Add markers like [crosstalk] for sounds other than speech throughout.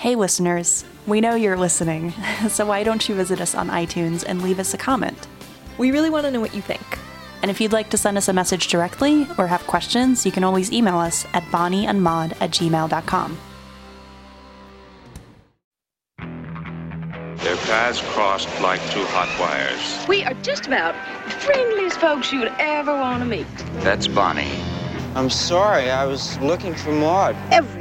Hey, listeners, we know you're listening, [laughs] so why don't you visit us on iTunes and leave us a comment? We really want to know what you think. And if you'd like to send us a message directly or have questions, you can always email us at bonnieandmaud at gmail.com. Their paths crossed like two hot wires. We are just about the friendliest folks you would ever want to meet. That's Bonnie. I'm sorry, I was looking for Maud. Everyone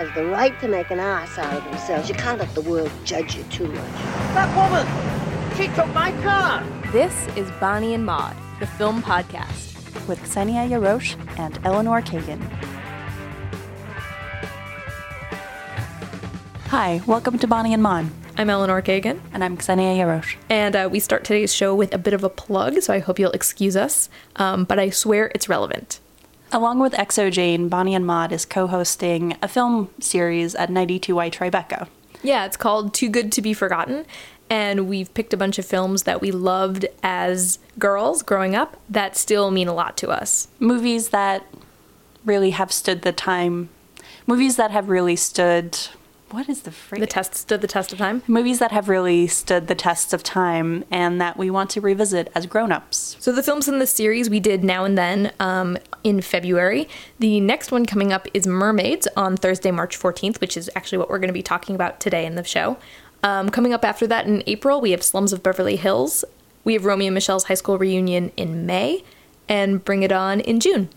has the right to make an ass out of themselves. You can't let the world judge you too much. That woman, she took my car. This is Bonnie and Maud, the film podcast. With Xenia Yarosh and Eleanor Kagan. Hi, welcome to Bonnie and Maud. I'm Eleanor Kagan, And I'm Xenia Yarosh. and uh, we start today's show with a bit of a plug, so I hope you'll excuse us, um, but I swear it's relevant. Along with xoJane, Bonnie and Maud is co hosting a film series at 92Y Tribeca. Yeah, it's called Too Good to Be Forgotten, and we've picked a bunch of films that we loved as girls growing up that still mean a lot to us. Movies that really have stood the time, movies that have really stood. What is the phrase? The test stood the test of time. movies that have really stood the tests of time and that we want to revisit as grown-ups. So the films in this series we did now and then um, in February. The next one coming up is Mermaids on Thursday, March 14th, which is actually what we're going to be talking about today in the show. Um, coming up after that in April, we have Slums of Beverly Hills. We have Romy and Michele's high school reunion in May, and Bring It On in June.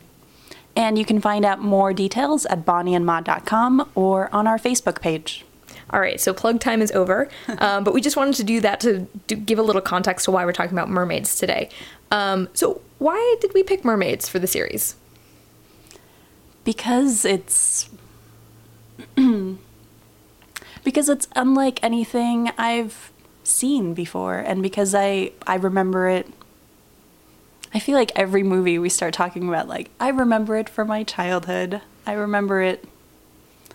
And you can find out more details at bonnieandmaud.com or on our Facebook page. All right, so plug time is over, [laughs] um, but we just wanted to do that to, to give a little context to why we're talking about mermaids today. Um, so, why did we pick mermaids for the series? Because it's [clears throat] because it's unlike anything I've seen before and because I I remember it I feel like every movie we start talking about like I remember it from my childhood. I remember it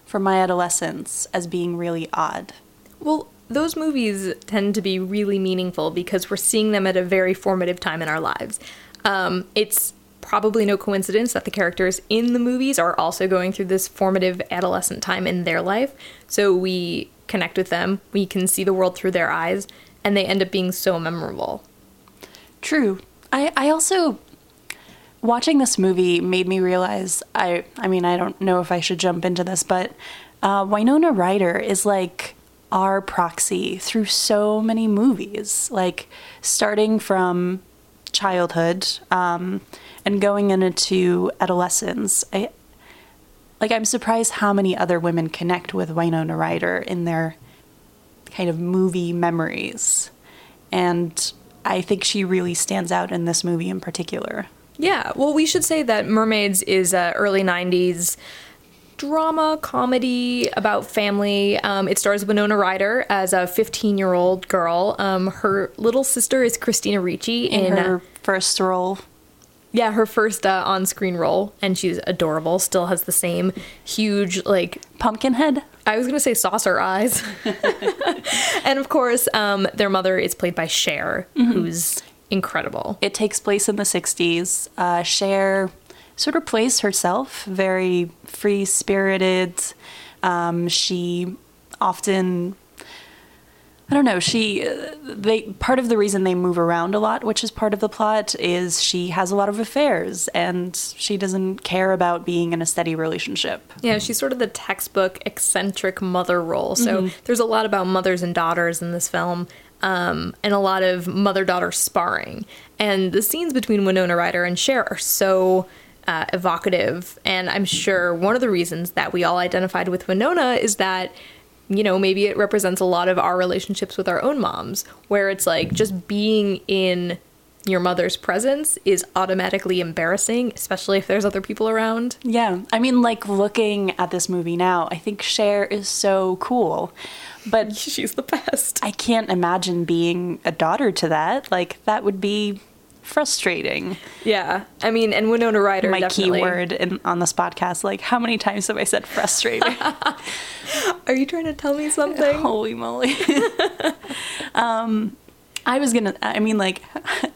from my adolescence as being really odd. Well, those movies tend to be really meaningful because we're seeing them at a very formative time in our lives. Um, it's probably no coincidence that the characters in the movies are also going through this formative adolescent time in their life. So we connect with them, we can see the world through their eyes, and they end up being so memorable. True. I, I also watching this movie made me realize I I mean I don't know if I should jump into this, but uh, Winona Ryder is like our proxy through so many movies, like starting from childhood um, and going into adolescence. I like I'm surprised how many other women connect with Winona Ryder in their kind of movie memories, and I think she really stands out in this movie in particular. Yeah, well, we should say that Mermaids is a early 90s drama comedy about family. Um, it stars Winona Ryder as a 15 year old girl. Um, her little sister is Christina Ricci In in, her uh, first role, yeah her first uh, on screen role, and she's adorable. Still has the same huge like Pumpkinhead. I was gonna say saucer eyes. [laughs] and of course, um, their mother is played by Cher, who's incredible. It takes place in the 60s. Uh, Cher sort of plays herself, very free spirited. Um, she often. I don't know. She, uh, they part of the reason they move around a lot, which is part of the plot, is she has a lot of affairs and she doesn't care about being in a steady relationship. Yeah, she's sort of the textbook eccentric mother role. So there's a lot about mothers and daughters in this film, um, and a lot of mother daughter sparring. And the scenes between Winona Ryder and Cher are so uh, evocative. And I'm sure one of the reasons that we all identified with Winona is that. You know, maybe it represents a lot of our relationships with our own moms, where it's like just being in your mother's presence is automatically embarrassing, especially if there's other people around. Yeah, I mean, like looking at this movie now, I think Cher is so cool, but [laughs] She's the best. I can't imagine being a daughter to that. Like that would be frustrating. Yeah, I mean, and Winona Ryder. My definitely. keyword in, on this podcast. Like, how many times have I said frustrating? [laughs] Are you trying to tell me something? Holy moly! [laughs] um, I was gonna. I mean, like,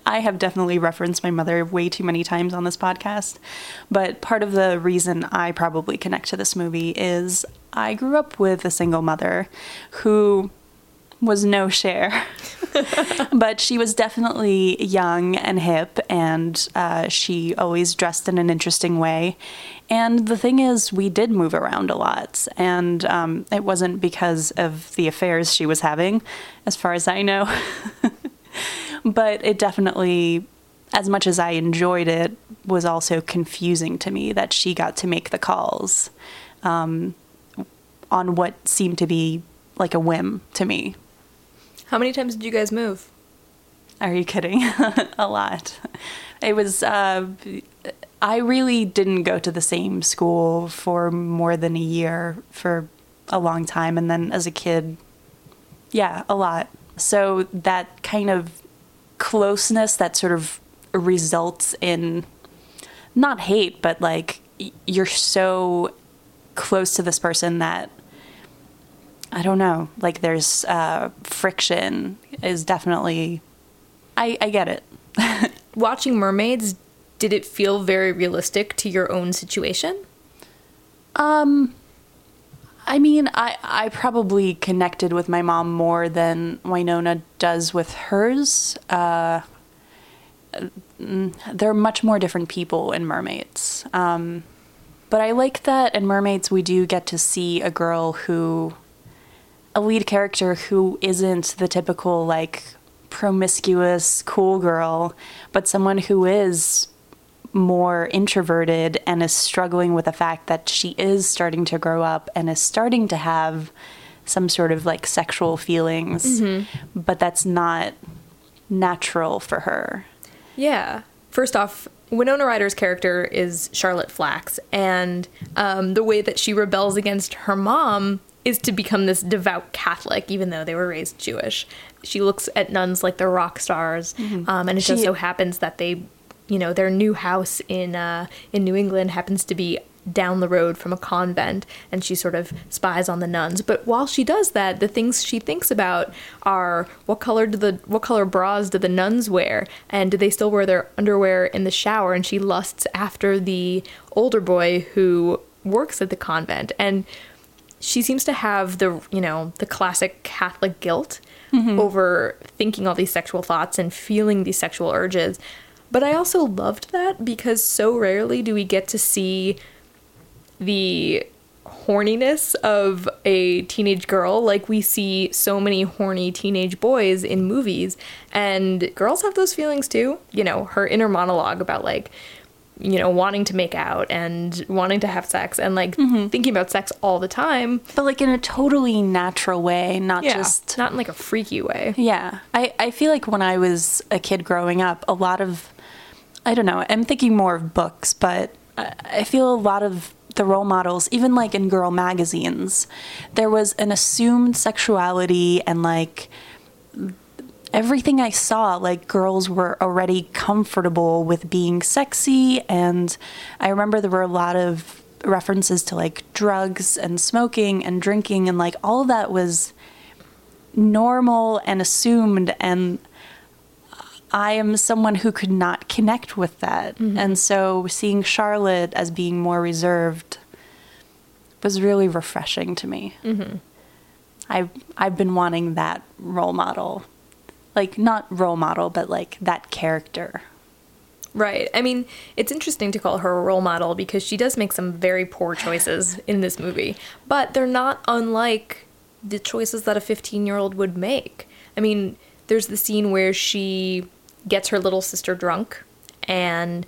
I have definitely referenced my mother way too many times on this podcast, but part of the reason I probably connect to this movie is I grew up with a single mother who was no Cher. [laughs] [laughs] but she was definitely young and hip, and uh, she always dressed in an interesting way. And the thing is, we did move around a lot, and um, it wasn't because of the affairs she was having, as far as I know. [laughs] but it definitely, as much as I enjoyed it, was also confusing to me that she got to make the calls um, on what seemed to be like a whim to me. How many times did you guys move? Are you kidding? [laughs] a lot. It was, uh, I really didn't go to the same school for more than a year for a long time. And then as a kid, yeah, a lot. So that kind of closeness that sort of results in not hate, but like you're so close to this person that I don't know. Like there's uh, friction is definitely. I I get it. [laughs] Watching mermaids, did it feel very realistic to your own situation? Um, I mean, I I probably connected with my mom more than Winona does with hers. Uh, mm, they're much more different people in mermaids. Um, but I like that in mermaids we do get to see a girl who a lead character who isn't the typical like promiscuous cool girl, but someone who is more introverted and is struggling with the fact that she is starting to grow up and is starting to have some sort of like sexual feelings, mm-hmm. but that's not natural for her. Yeah. First off, Winona Ryder's character is Charlotte Flax, and um, the way that she rebels against her mom is to become this devout Catholic, even though they were raised Jewish. She looks at nuns like they're rock stars, mm-hmm. um, and it she, just so happens that they, you know, their new house in uh, in New England happens to be down the road from a convent and she sort of spies on the nuns but while she does that the things she thinks about are what color do the what color bras do the nuns wear and do they still wear their underwear in the shower and she lusts after the older boy who works at the convent and she seems to have the you know the classic Catholic guilt mm-hmm. over thinking all these sexual thoughts and feeling these sexual urges. But I also loved that because so rarely do we get to see the horniness of a teenage girl like we see so many horny teenage boys in movies and girls have those feelings too you know her inner monologue about like you know, wanting to make out and wanting to have sex and like mm-hmm. thinking about sex all the time. But like in a totally natural way, not yeah, just not in like a freaky way. Yeah. I, I feel like when I was a kid growing up, a lot of I don't know, I'm thinking more of books, but I feel a lot of the role models, even like in girl magazines, there was an assumed sexuality and like everything I saw, like girls were already comfortable with being sexy. And I remember there were a lot of references to like drugs and smoking and drinking, and like all of that was normal and assumed. And I am someone who could not connect with that. Mm-hmm. And so seeing Charlotte as being more reserved was really refreshing to me. Mm-hmm. I've, I've been wanting that role model like not role model, but like that character. Right. I mean, it's interesting to call her a role model because she does make some very poor choices [laughs] in this movie, but they're not unlike the choices that a 15 year old would make. I mean, there's the scene where she gets her little sister drunk and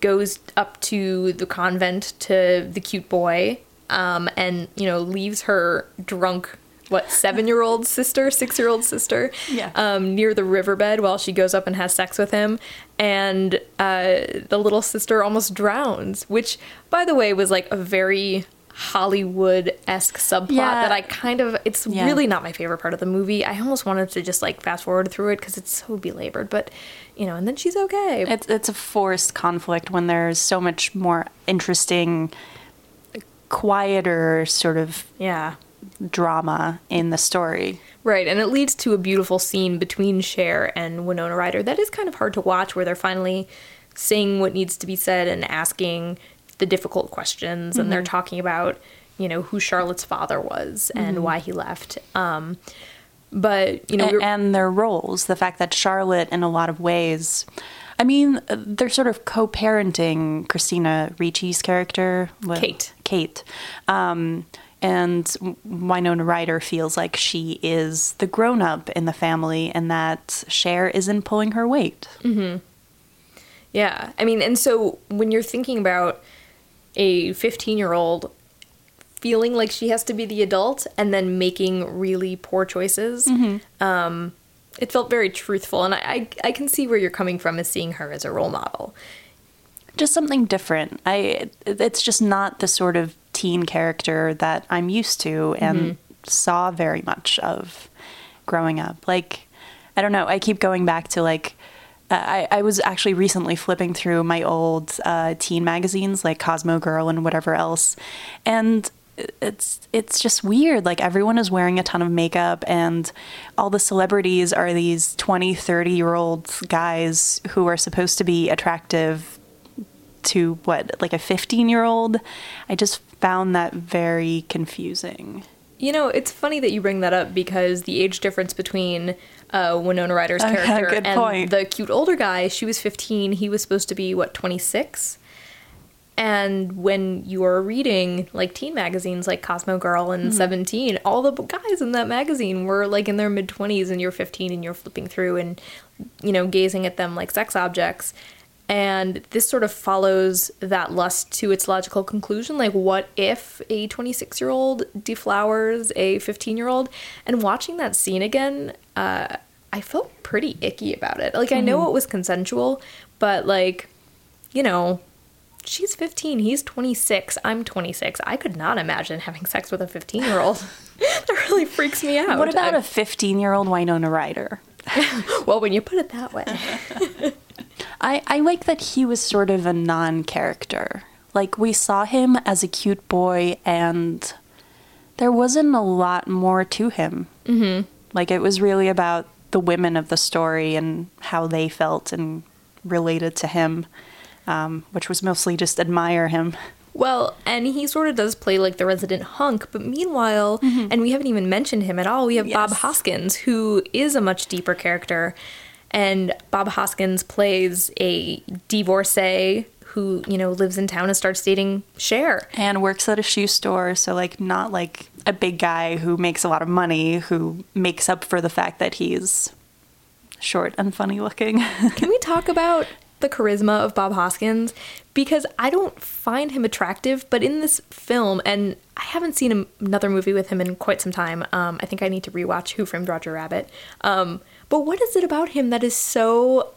goes up to the convent to the cute boy um, and, you know, leaves her drunk what seven year old sister, six year old sister, yeah. um, near the riverbed while she goes up and has sex with him, and uh, the little sister almost drowns. Which, by the way, was like a very Hollywood esque subplot yeah. that I kind of it's yeah. really not my favorite part of the movie. I almost wanted to just like fast forward through it because it's so belabored, but you know, and then she's okay. It's it's a forced conflict when there's so much more interesting, quieter sort of yeah drama in the story. Right, and it leads to a beautiful scene between Cher and Winona Ryder that is kind of hard to watch, where they're finally saying what needs to be said and asking the difficult questions, and they're talking about, you know, who Charlotte's father was and why he left. Um, but you know, A- we're- and their roles. The fact that Charlotte, in a lot of ways, I mean, they're sort of co-parenting Christina Ricci's character, Kate. Kate, um, and Winona Ryder feels like she is the grown-up in the family, and that Cher isn't pulling her weight. Yeah. I mean, and so when you're thinking about a 15 year old feeling like she has to be the adult and then making really poor choices, um, it felt very truthful. And I, I, I can see where you're coming from as seeing her as a role model. just something different. I it's just not the sort of teen character that I'm used to and saw very much of growing up. Like I don't know, I keep going back to like uh, I, I was actually recently flipping through my old uh, teen magazines like Cosmo Girl and whatever else, and it's it's just weird like everyone is wearing a ton of makeup and all the celebrities are these 20 30 year old guys who are supposed to be attractive to what like a 15 year old i just found that very confusing You know, it's funny that you bring that up because the age difference between uh, Winona Ryder's [laughs] character good and point. the cute older guy, she was 15, he was supposed to be, what, 26? And when you are reading like teen magazines like Cosmo Girl and 17, all the guys in that magazine were like in their mid 20s and you're 15 and you're flipping through and, you know, gazing at them like sex objects. And this sort of follows that lust to its logical conclusion. Like, what if a 26 year old deflowers a 15 year old? And watching that scene again, uh, I felt pretty icky about it. Like, I know it was consensual, but like, you know, she's 15, he's 26, I'm 26. I could not imagine having sex with a 15 year old. [laughs] [laughs] that really freaks me out. what about a 15 year old winona ryder [laughs] well, when you put it that way. I, I like that he was sort of a non character. Like, we saw him as a cute boy, and there wasn't a lot more to him. Mm-hmm. Like, it was really about the women of the story and how they felt and related to him, um, which was mostly just admire him. Well, and he sort of does play like the resident hunk, but meanwhile, and we haven't even mentioned him at all, we have Bob Hoskins, who is a much deeper character. And Bob Hoskins plays a divorcee who, you know, lives in town and starts dating Cher. And works at a shoe store, so, like, not like a big guy who makes a lot of money, who makes up for the fact that he's short and funny looking. [laughs] Can we talk about the charisma of Bob Hoskins? Because I don't find him attractive, but in this film, and I haven't seen another movie with him in quite some time. Um, I think I need to rewatch Who Framed Roger Rabbit. Um, but what is it about him that is so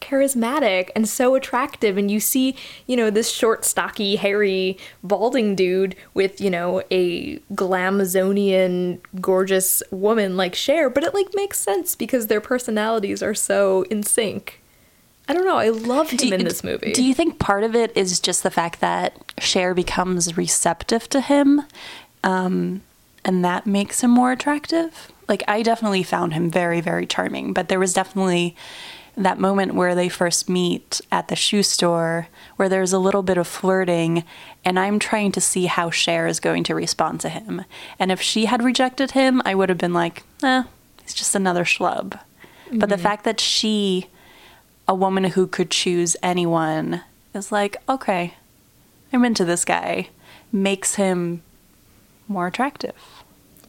charismatic and so attractive and you see you know this short stocky hairy balding dude with you know a glamazonian gorgeous woman like Cher but it like makes sense because their personalities are so in sync I don't know I loved him you- in this movie Do you think part of it is just the fact that Cher becomes receptive to him, um, and that makes him more attractive? Like, I definitely found him very, very charming, but there was definitely that moment where they first meet at the shoe store where there's a little bit of flirting, and I'm trying to see how Cher is going to respond to him. And if she had rejected him, I would have been like, eh, he's just another schlub. But the fact that she a woman who could choose anyone is like, okay, I'm into this guy, makes him more attractive.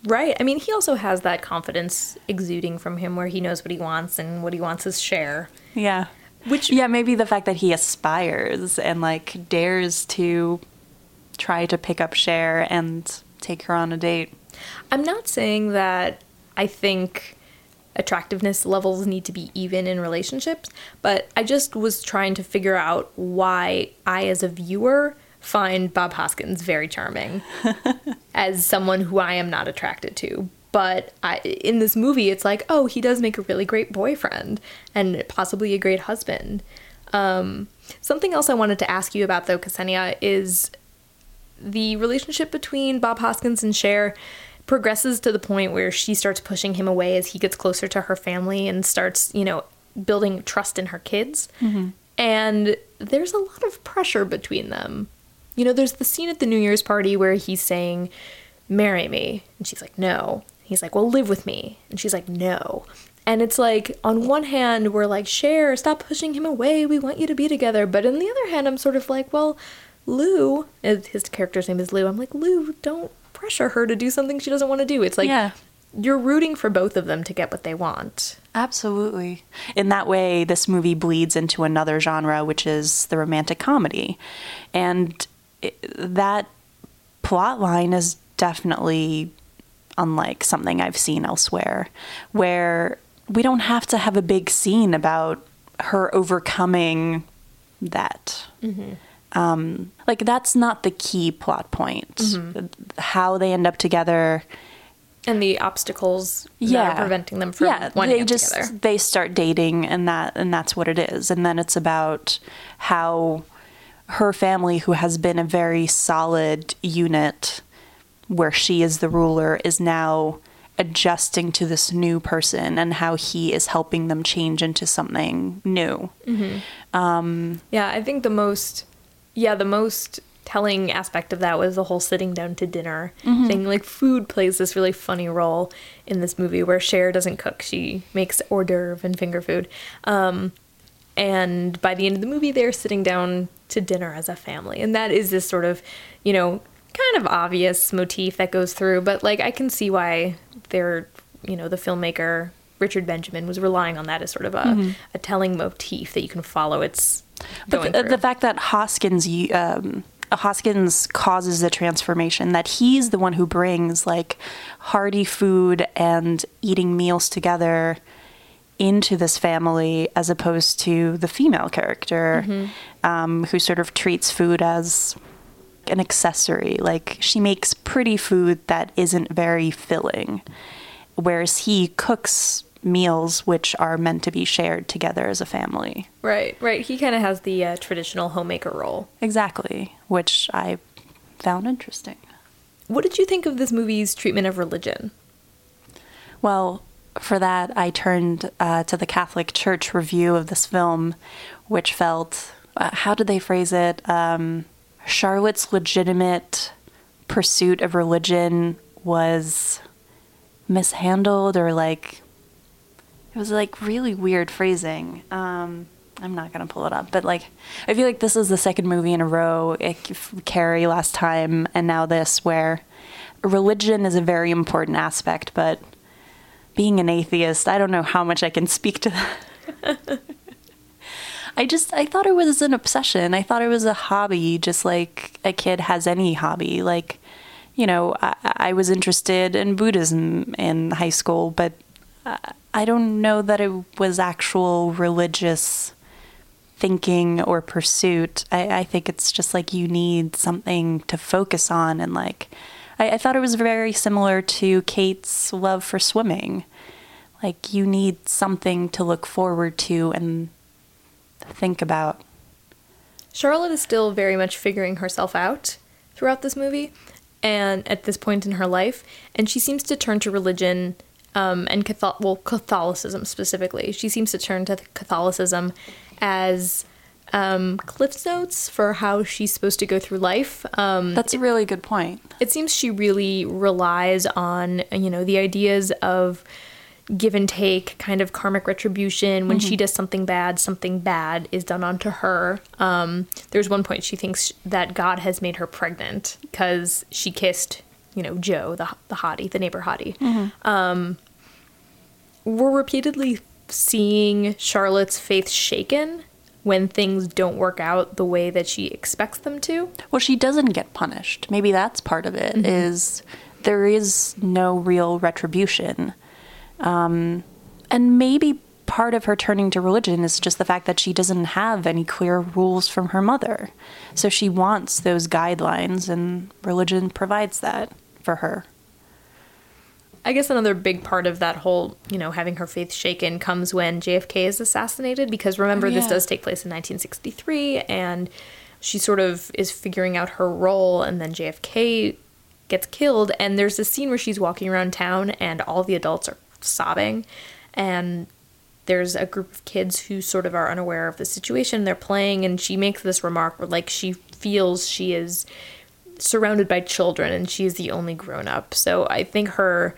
right I mean he also has that confidence exuding from him where he knows what he wants and what he wants is Cher. Yeah. which Yeah, maybe the fact that he aspires and like dares to try to pick up Cher and take her on a date. I'm not saying that I think attractiveness levels need to be even in relationships, but I just was trying to figure out why I, as a viewer, find Bob Hoskins very charming [laughs] as someone who I am not attracted to. But I, in this movie, it's like, oh, he does make a really great boyfriend and possibly a great husband. Um, something else I wanted to ask you about, though, Ksenia, is the relationship between Bob Hoskins and Cher progresses to the point where she starts pushing him away as he gets closer to her family and starts, you know, building trust in her kids. Mm-hmm. And there's a lot of pressure between them. You know, there's the scene at the New Year's party where he's saying, Marry me. And she's like, No. He's like, Well, live with me. And she's like, No. And it's like, on one hand, we're like, Cher, stop pushing him away. We want you to be together. But on the other hand, I'm sort of like, Well, Lou, his character's name is Lou. I'm like, Lou, don't pressure her to do something she doesn't want to do. It's like, Yeah. you're rooting for both of them to get what they want. Absolutely. In that way, this movie bleeds into another genre, which is the romantic comedy. And it, that plot line is definitely unlike something I've seen elsewhere, where we don't have to have a big scene about her overcoming that. Mm-hmm. Um, like, that's not the key plot point. Mm-hmm. How they end up together. And the obstacles that yeah are preventing them from winding they just together. they start dating and that and that's what it is and then it's about how her family who has been a very solid unit where she is the ruler is now adjusting to this new person and how he is helping them change into something new mm-hmm. um, Yeah, I think the most, yeah, the most telling aspect of that was the whole sitting down to dinner thing. Like, food plays this really funny role in this movie where Cher doesn't cook; she makes hors d'oeuvre and finger food. Um, and by the end of the movie, they're sitting down to dinner as a family, and that is this sort of, you know, kind of obvious motif that goes through. But like, I can see why they're, you know, the filmmaker. Richard Benjamin was relying on that as sort of a, a telling motif that you can follow its But the, the fact that Hoskins, um, Hoskins causes the transformation, that he's the one who brings like hearty food and eating meals together into this family, as opposed to the female character um, who sort of treats food as an accessory. Like she makes pretty food that isn't very filling, whereas he cooks meals which are meant to be shared together as a family. Right, right. He kind of has the uh, traditional homemaker role. Exactly, which I found interesting. What did you think of this movie's treatment of religion? Well, for that, I turned uh, to the Catholic Church review of this film, which felt, uh, how did they phrase it? Um, Charlotte's legitimate pursuit of religion was mishandled, or like, it was like really weird phrasing. Um, I'm not gonna pull it up, but like, I feel like this is the second movie in a row, it, Carrie last time, and now this, where religion is a very important aspect, but being an atheist, I don't know how much I can speak to that. [laughs] I just I thought it was an obsession. I thought it was a hobby, just like a kid has any hobby. Like, you know, I, I was interested in Buddhism in high school, but I, don't know that it was actual religious thinking or pursuit. I, I think it's just like you need something to focus on, and like I, I thought it was very similar to Kate's love for swimming. Like you need something to look forward to and think about. Charlotte is still very much figuring herself out throughout this movie and at this point in her life, and she seems to turn to religion um, and Cathol- well, Catholicism specifically. She seems to turn to Catholicism as um, cliff notes for how she's supposed to go through life. Um, That's a really good point. it seems she really relies on you know the ideas of give and take kind of karmic retribution when she does something bad something bad is done onto her um, there's one point she thinks that god has made her pregnant because she kissed you know joe the, the hottie the neighbor hottie. Um, we're repeatedly seeing charlotte's faith shaken when things don't work out the way that she expects them to. Well, she doesn't get punished. Maybe that's part of it. Is there is no real retribution, um, and maybe part of her turning to religion is just the fact that she doesn't have any clear rules from her mother, so she wants those guidelines, and religion provides that for her. I guess another big part of that whole, you know, having her faith shaken comes when JFK is assassinated because remember oh, this yeah. does take place in 1963 and she sort of is figuring out her role and then JFK gets killed. And there's this scene where she's walking around town and all the adults are sobbing. And there's a group of kids who sort of are unaware of the situation. They're playing, and she makes this remark where, like, she feels she is surrounded by children and she's the only grown up. So I think her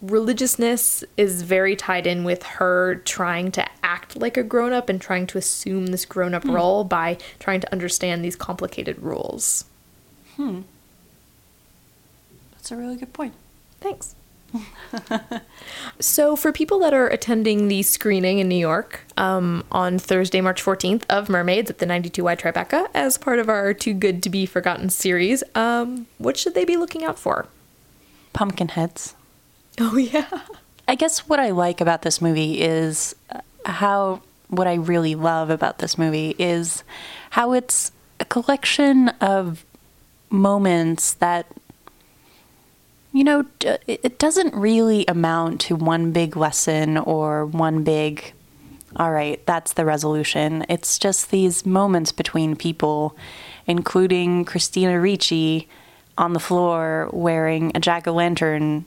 religiousness is very tied in with her trying to act like a grown up and trying to assume this grown up role by trying to understand these complicated rules. Hmm. That's a really good point. Thanks. [laughs] so, for people that are attending the screening in New York um, on Thursday, March 14th of Mermaids at the 92Y Tribeca as part of our Too Good to Be Forgotten series, um, what should they be looking out for? Pumpkinheads. Oh, [laughs] yeah. I guess what I like about this movie is uh, how what I really love about this movie is how it's a collection of moments that you know it doesn't really amount to one big lesson or one big all right that's the resolution. It's just these moments between people including Christina Ricci on the floor wearing a jack-o'-lantern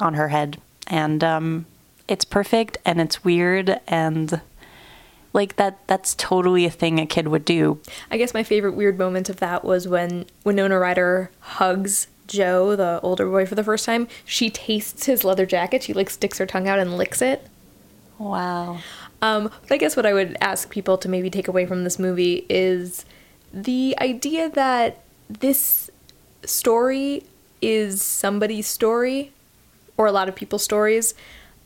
on her head. And um, it's perfect and it's weird and like that that's totally a thing a kid would do. I guess my favorite weird moment of that was when Winona Ryder hugs Joe, the older boy, for the first time. She tastes his leather jacket. She like sticks her tongue out and licks it. wow Um, but I guess what I would ask people to maybe take away from this movie is the idea that this story is somebody's story or a lot of people's stories.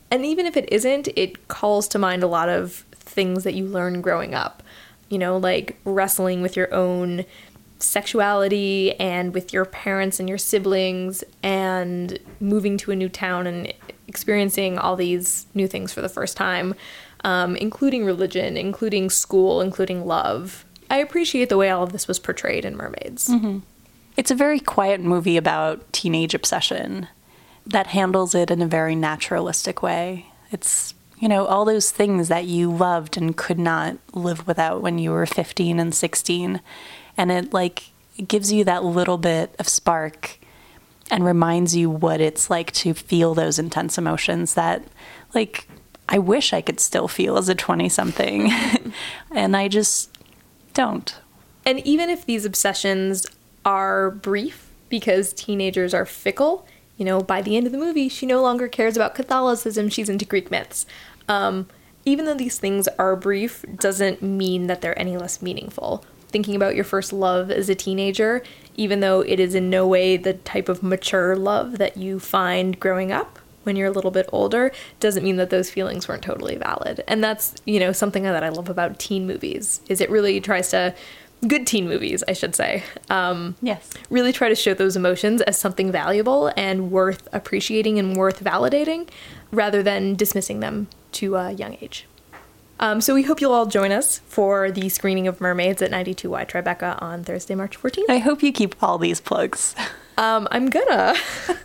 And even if it isn't, it calls to mind a lot of things that you learn growing up. You know, like wrestling with your own sexuality and with your parents and your siblings and moving to a new town and experiencing all these new things for the first time, um, including religion, including school, including love. I appreciate the way all of this was portrayed in Mermaids. It's a very quiet movie about teenage obsession that handles it in a very naturalistic way. It's, you know, all those things that you loved and could not live without when you were 15 and 16. And it, like, gives you that little bit of spark and reminds you what it's like to feel those intense emotions that, like, I wish I could still feel as a 20 something. [laughs] and I just don't. And even if these obsessions are brief because teenagers are fickle, you know, by the end of the movie, she no longer cares about Catholicism, she's into Greek myths. Um, even though these things are brief, doesn't mean that they're any less meaningful. Thinking about your first love as a teenager, even though it is in no way the type of mature love that you find growing up when you're a little bit older, doesn't mean that those feelings weren't totally valid. And that's, you know, something that I love about teen movies, is it really tries to good teen movies, I should say. Um, Yes. really try to show those emotions as something valuable and worth appreciating and worth validating rather than dismissing them to a young age. Um, so we hope you'll all join us for the screening of Mermaids at 92Y Tribeca on Thursday, March 14th. I hope you keep all these plugs. Um, I'm gonna.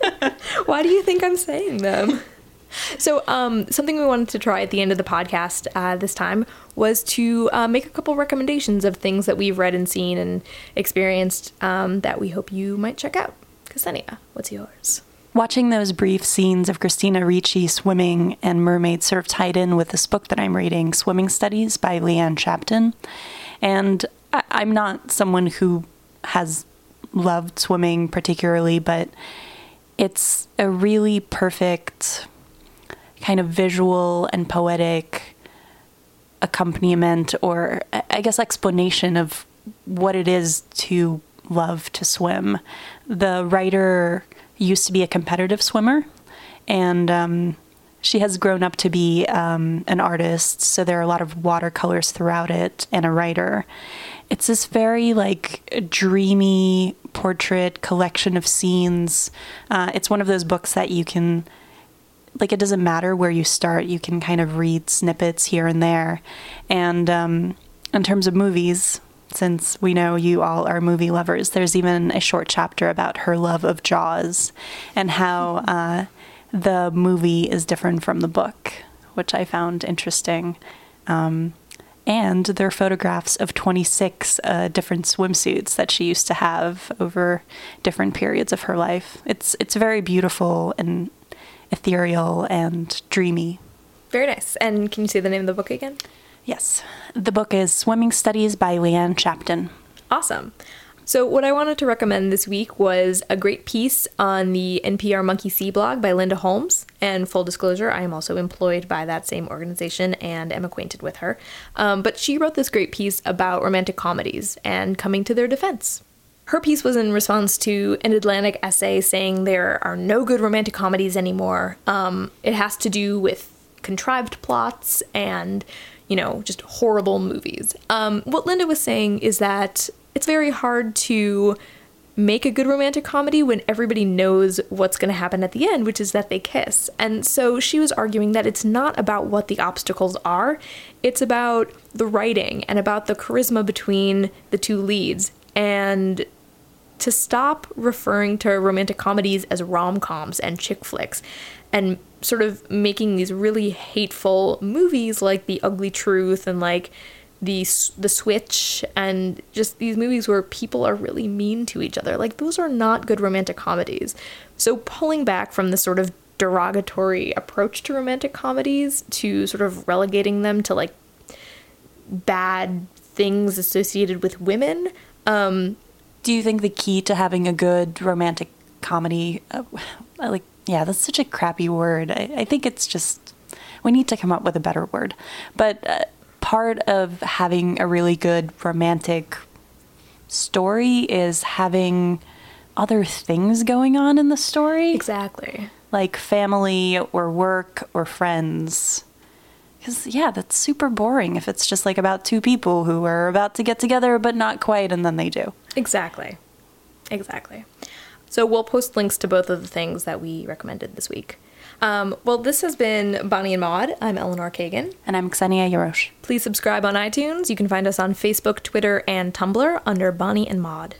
[laughs] Why do you think I'm saying them? So, um, something we wanted to try at the end of the podcast uh, this time was to uh, make a couple recommendations of things that we've read and seen and experienced um, that we hope you might check out. Ksenia, what's yours? Watching those brief scenes of Christina Ricci swimming and mermaids sort tied in with this book that I'm reading, Swimming Studies by Leanne Shapton. And I- I'm not someone who has loved swimming particularly, but it's a really perfect kind of visual and poetic accompaniment or I guess explanation of what it is to love to swim. The writer used to be a competitive swimmer and um, she has grown up to be um, an artist, so there are a lot of watercolors throughout it and a writer. It's this very like dreamy portrait collection of scenes. Uh, it's one of those books that you can like it doesn't matter where you start you can kind of read snippets here and there and um, in terms of movies since we know you all are movie lovers there's even a short chapter about her love of jaws and how uh, the movie is different from the book which i found interesting um, and there are photographs of 26 uh, different swimsuits that she used to have over different periods of her life. It's it's very beautiful and ethereal and dreamy. Very nice. And can you say the name of the book again? Yes. The book is Swimming Studies by Leanne Shapton. Awesome. So, what I wanted to recommend this week was a great piece on the NPR Monkey See blog by Linda Holmes. And full disclosure, I am also employed by that same organization and am acquainted with her. Um, but she wrote this great piece about romantic comedies and coming to their defense. Her piece was in response to an Atlantic essay saying there are no good romantic comedies anymore. Um, it has to do with contrived plots and, you know, just horrible movies. Um, what Linda was saying is that it's very hard to make a good romantic comedy when everybody knows what's going to happen at the end, which is that they kiss. And so she was arguing that it's not about what the obstacles are, it's about the writing and about the charisma between the two leads. And to stop referring to romantic comedies as rom coms and chick flicks and sort of making these really hateful movies like The Ugly Truth and like the the switch and just these movies where people are really mean to each other. Like those are not good romantic comedies. So pulling back from the sort of derogatory approach to romantic comedies to sort of relegating them to like bad things associated with women um Do you think the key to having a good romantic comedy, uh, [laughs] like, yeah, that's such a crappy word. I, I think it's just, we need to come up with a better word. But uh, part of having a really good romantic story is having other things going on in the story, exactly like family or work or friends. Because, yeah, that's super boring if it's just like about two people who are about to get together but not quite, and then they do. Exactly. Exactly. So we'll post links to both of the things that we recommended this week. Um, well, this has been Bonnie and Maud. I'm Eleanor Kagan. And I'm Xenia Yarosh. Please subscribe on iTunes. You can find us on Facebook, Twitter, and Tumblr under Bonnie and Maud.